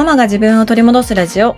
ママが自分を取り戻すラジオ。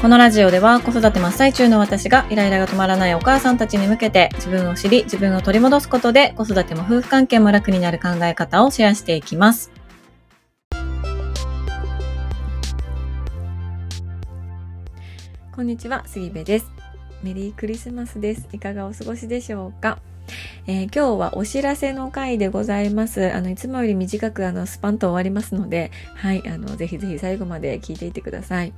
このラジオでは子育て真っ最中の私がイライラが止まらないお母さんたちに向けて自分を知り自分を取り戻すことで子育ても夫婦関係も楽になる考え方をシェアしていきます。こんにちは、杉部です。メリークリスマスです。いかがお過ごしでしょうか？えー、今日はお知らせの回でございます。あの、いつもより短くあの、スパンと終わりますので、はい、あの、ぜひぜひ最後まで聞いていてください。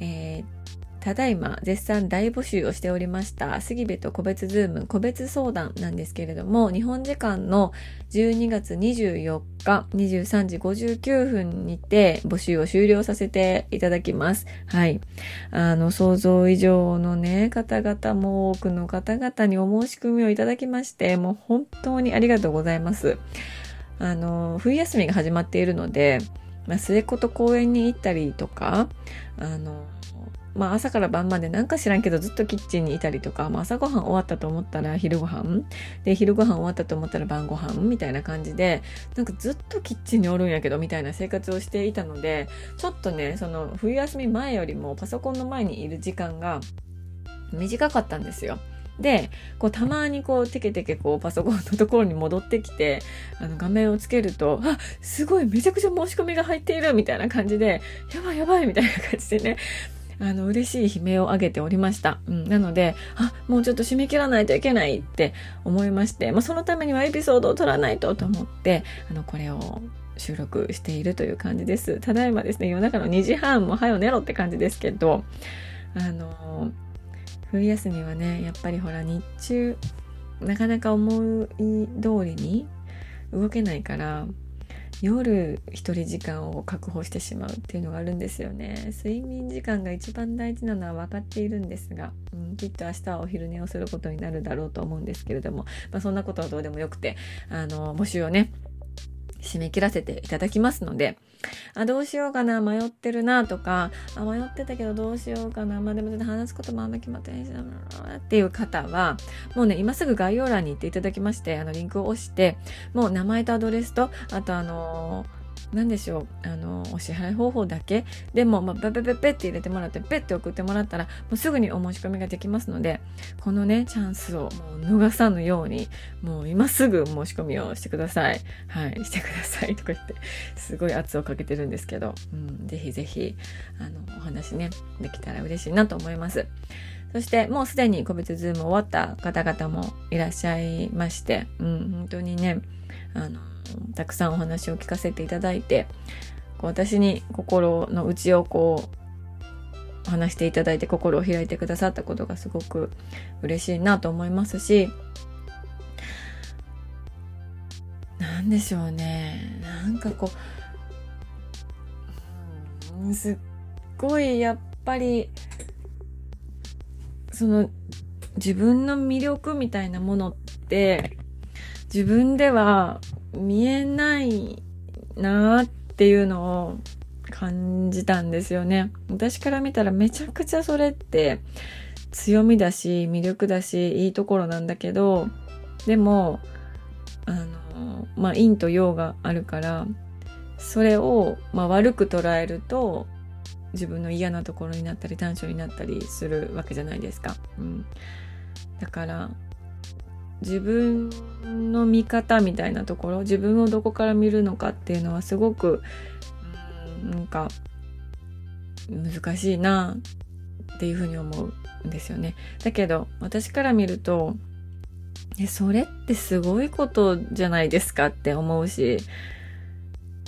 えーただいま絶賛大募集をしておりました杉部と個別ズーム個別相談なんですけれども日本時間の12月24日23時59分にて募集を終了させていただきます。はい。あの想像以上のね方々も多くの方々にお申し込みをいただきましてもう本当にありがとうございます。あの冬休みが始まっているのでまあ、末っ子と公園に行ったりとか、あの、まあ朝から晩までなんか知らんけどずっとキッチンにいたりとか、まあ、朝ごはん終わったと思ったら昼ごはんで昼ごはん終わったと思ったら晩ごはんみたいな感じでなんかずっとキッチンにおるんやけどみたいな生活をしていたのでちょっとねその冬休み前よりもパソコンの前にいる時間が短かったんですよ。でこうたまにこうテケテケこうパソコンのところに戻ってきてあの画面をつけるとあすごいめちゃくちゃ申し込みが入っているみたいな感じでやばいやばいみたいな感じでねあの嬉しい悲鳴を上げておりました、うん、なのであもうちょっと締め切らないといけないって思いまして、まあ、そのためにはエピソードを取らないとと思ってあのこれを収録しているという感じです。ただいまですね夜中の2時半も早よ寝ろって感じですけどあの冬休みはねやっぱりほら日中なかなか思い通りに動けないから夜一人時間を確保してしまうっていうのがあるんですよね。睡眠時間が一番大事なのは分かっているんですが、うん、きっと明日はお昼寝をすることになるだろうと思うんですけれども、まあ、そんなことはどうでもよくてあの募集をね締め切らせていただきますので、あ、どうしようかな、迷ってるなとか、あ、迷ってたけどどうしようかな、まあでもちょっと話すこともあんま決まってないしな、っていう方は、もうね、今すぐ概要欄に行っていただきまして、あの、リンクを押して、もう名前とアドレスと、あとあのー何でしょう。あのお支払い方法だけでも、まあ、ペペペペって入れてもらってペッて送ってもらったらもうすぐにお申し込みができますのでこのねチャンスをもう逃さぬようにもう今すぐ申し込みをしてください。はいしてくださいとか言ってすごい圧をかけてるんですけど、うん、ぜひぜひあのお話ねできたら嬉しいなと思います。そしてもうすでに個別ズーム終わった方々もいらっしゃいまして、うん、本当にねあのたくさんお話を聞かせていただいてこう私に心の内をこう話していただいて心を開いてくださったことがすごく嬉しいなと思いますし何でしょうね。なんかこうすっごいやっぱりその自分の魅力みたいなものって自分では見えないなっていうのを感じたんですよね。私から見たらめちゃくちゃそれって強みだし魅力だしいいところなんだけどでもあのまあ陰と陽があるからそれを、まあ、悪く捉えると自分の嫌なところになったり短所になったりするわけじゃないですか。うん、だから自分の見方みたいなところ自分をどこから見るのかっていうのはすごくなんか難しいなっていうふうに思うんですよね。だけど私から見るとそれってすごいことじゃないですかって思うし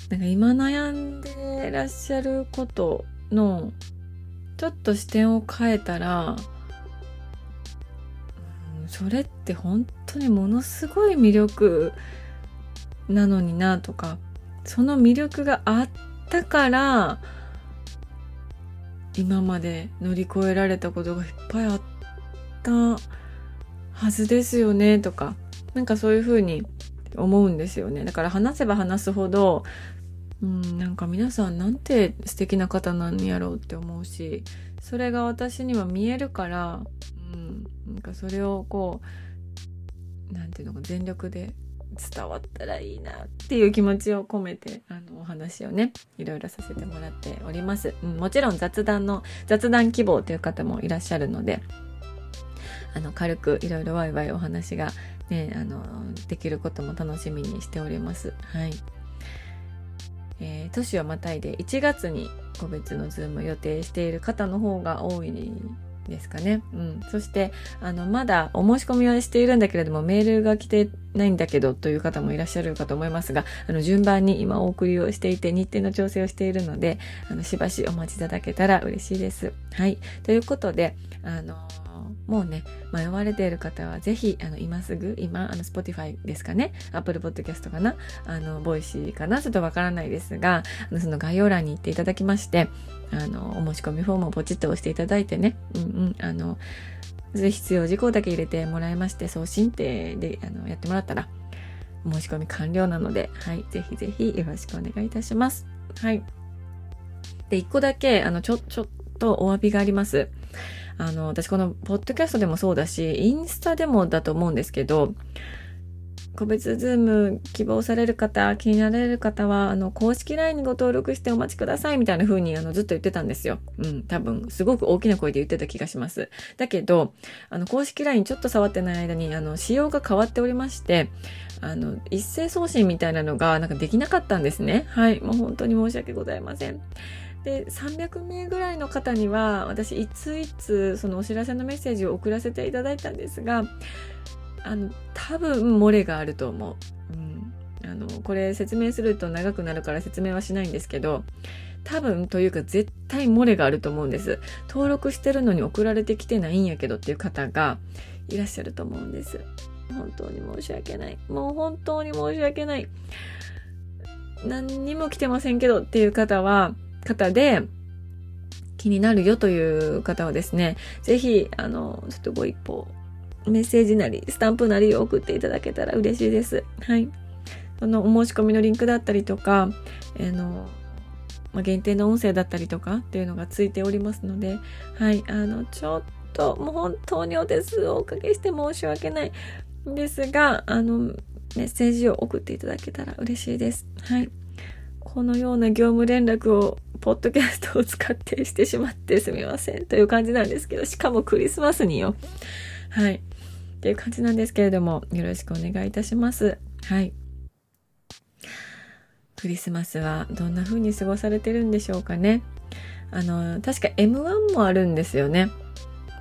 なんか今悩んでらっしゃることのちょっと視点を変えたらそれって本当にものすごい魅力なのになとかその魅力があったから今まで乗り越えられたことがいっぱいあったはずですよねとかなんかそういうふうに思うんですよね。だから話せば話すほどうんなんか皆さんなんて素敵な方なんやろうって思うしそれが私には見えるから、なんかそれをこう何て言うのか全力で伝わったらいいなっていう気持ちを込めて、あの、お話をね、いろいろさせてもらっております。うん、もちろん雑談の、雑談希望という方もいらっしゃるので、あの、軽くいろいろワイワイお話がね、あの、できることも楽しみにしております。はい。えー、年をまたいで1月に個別のズームを予定している方の方が多いですかね。うん。そして、あの、まだお申し込みはしているんだけれども、メールが来てないんだけどという方もいらっしゃるかと思いますが、あの、順番に今お送りをしていて、日程の調整をしているので、あの、しばしお待ちいただけたら嬉しいです。はい。ということで、あの、もうね、迷われている方はぜひ、あの、今すぐ、今、あの、Spotify ですかね、Apple Podcast かな、あの、 Voicy かな、ちょっとわからないですが、あの、その概要欄に行っていただきまして、あの、お申し込みフォームをポチッと押していただいてね、うんうん、あの、必要事項だけ入れてもらいまして、送信ってで、あの、やってもらったら、申し込み完了なので、はい、ぜひぜひよろしくお願いいたします。はい。で、一個だけ、あの、ちょ、ちょっとお詫びがあります。あの、私このポッドキャストでもそうだし、インスタでもだと思うんですけど、個別ズーム希望される方、気になられる方は、あの、公式 LINE にご登録してお待ちくださいみたいな風に、あの、ずっと言ってたんですよ。うん、多分、すごく大きな声で言ってた気がします。だけど、あの、公式 LINE ちょっと触ってない間に、あの、仕様が変わっておりまして、あの、一斉送信みたいなのが、なんかできなかったんですね。はい。もう本当に申し訳ございません。で300名ぐらいの方には私いついつそのお知らせのメッセージを送らせていただいたんですがあの多分漏れがあると思う、うん、あのこれ説明すると長くなるから説明はしないんですけど多分というか絶対漏れがあると思うんです。登録してるのに送られてきてないんやけどっていう方がいらっしゃると思うんです。本当に申し訳ない。もう本当に申し訳ない。何にも来てませんけどっていう方は方で、気になるよという方はですね、ぜひ、あの、ちょっとご一報、メッセージなり、スタンプなりを送っていただけたら嬉しいです。はい。そのお申し込みのリンクだったりとか、あの、まあ、限定の音声だったりとかっていうのがついておりますので、はい、あの、ちょっと、もう本当にお手数をおかけして申し訳ないんですが、あの、メッセージを送っていただけたら嬉しいです。はい。このような業務連絡をポッドキャストを使ってしてしまってすみませんという感じなんですけど、しかもクリスマスによ。はい。っていう感じなんですけれども、よろしくお願いいたします。はい。クリスマスはどんな風に過ごされてるんでしょうかね。あの、確か M1 もあるんですよね。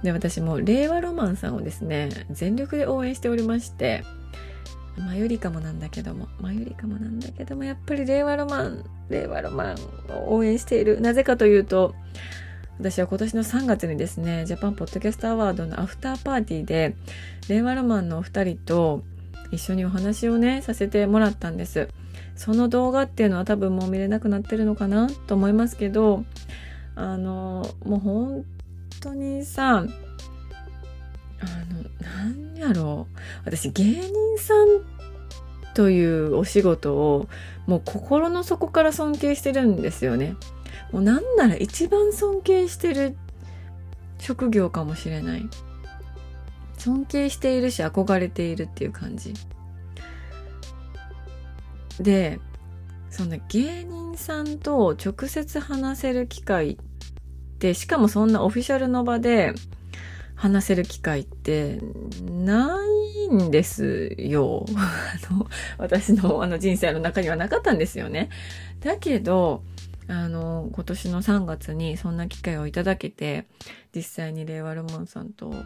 で、私も令和ロマンさんをですね、全力で応援しておりまして、マユリカもなんだけども、マユリカもなんだけども、やっぱり令和ロマン、令和ロマンを応援している。なぜかというと、私は今年の3月にですね、ジャパンポッドキャストアワードのアフターパーティーで、令和ロマンのお二人と一緒にお話をね、させてもらったんです。その動画っていうのは多分もう見れなくなってるのかなと思いますけど、あの、もう本当にさ、あの、なんやろう。私、芸人さんというお仕事を、もう心の底から尊敬してるんですよね。もうなんなら一番尊敬してる職業かもしれない。尊敬しているし憧れているっていう感じ。で、そんな芸人さんと直接話せる機会って、しかもそんなオフィシャルの場で、話せる機会ってないんですよ。あの、私のあの人生の中にはなかったんですよね。だけど、あの、今年の3月にそんな機会をいただけて、実際に令和ロマンさんと、ま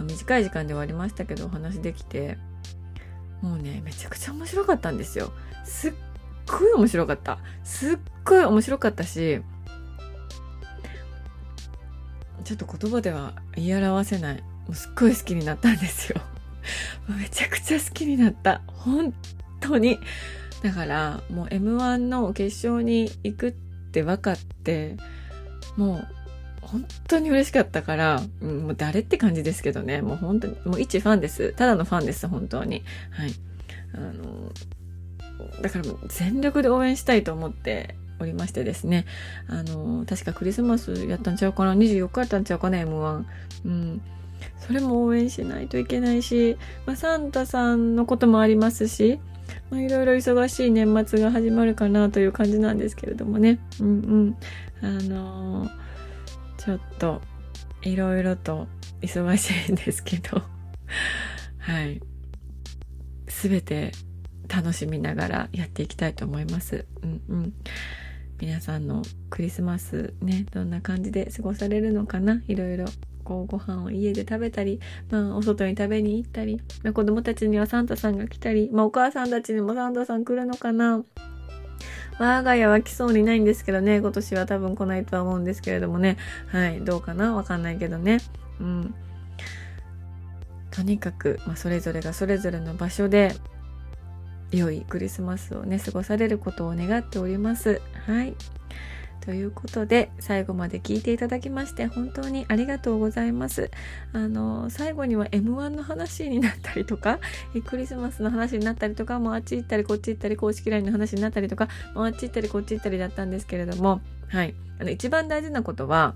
あ、短い時間ではありましたけど、お話できて、もうね、めちゃくちゃ面白かったんですよ。すっごい面白かった。すっごい面白かったし、ちょっと言葉では言い表せない。もうすっごい好きになったんですよ。めちゃくちゃ好きになった。本当に。だから、もう M1 の決勝に行くってって分かって、もう本当に嬉しかったから、うん、もう誰って感じですけどね。もう本当に、もう一ファンです。ただのファンです、本当に。はい。あの、だからもう全力で応援したいと思っておりましてですね、あの、確かクリスマスやったんちゃうかな ?24 日やったんちゃうかな ?M1。うん。それも応援しないといけないし、まあ、サンタさんのこともありますし、まあ、いろいろ忙しい年末が始まるかなという感じなんですけれどもね。うんうん。あのー、ちょっと、いろいろと忙しいんですけど、はい。すべて楽しみながらやっていきたいと思います。うんうん。皆さんのクリスマスね、どんな感じで過ごされるのかな？いろいろこうご飯を家で食べたり、まあお外に食べに行ったり、まあ、子供たちにはサンタさんが来たり、まあお母さんたちにもサンタさん来るのかな我が家は来そうにないんですけどね、今年は多分来ないとは思うんですけれどもね。はい、どうかな？わかんないけどね。うん。とにかく、まあ、それぞれがそれぞれの場所で良いクリスマスをね過ごされることを願っております。はいということで、最後まで聞いていただきまして、本当にありがとうございます。あの、最後には M1 の話になったりとか、クリスマスの話になったりとか、もうあっち行ったりこっち行ったり、公式 LINE の話になったりとか、もうあっち行ったりこっち行ったりだったんですけれども、はい。あの、一番大事なことは、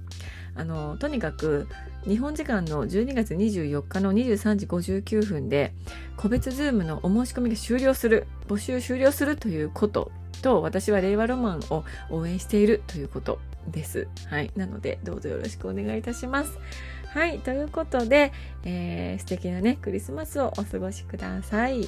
あの、とにかく、日本時間の12月24日の23時59分で、個別ズームのお申し込みが終了する、募集終了するということと、私は令和ロマンを応援しているということです。はい。なので、どうぞよろしくお願いいたします。はい。ということで、えー、素敵なね、クリスマスをお過ごしください。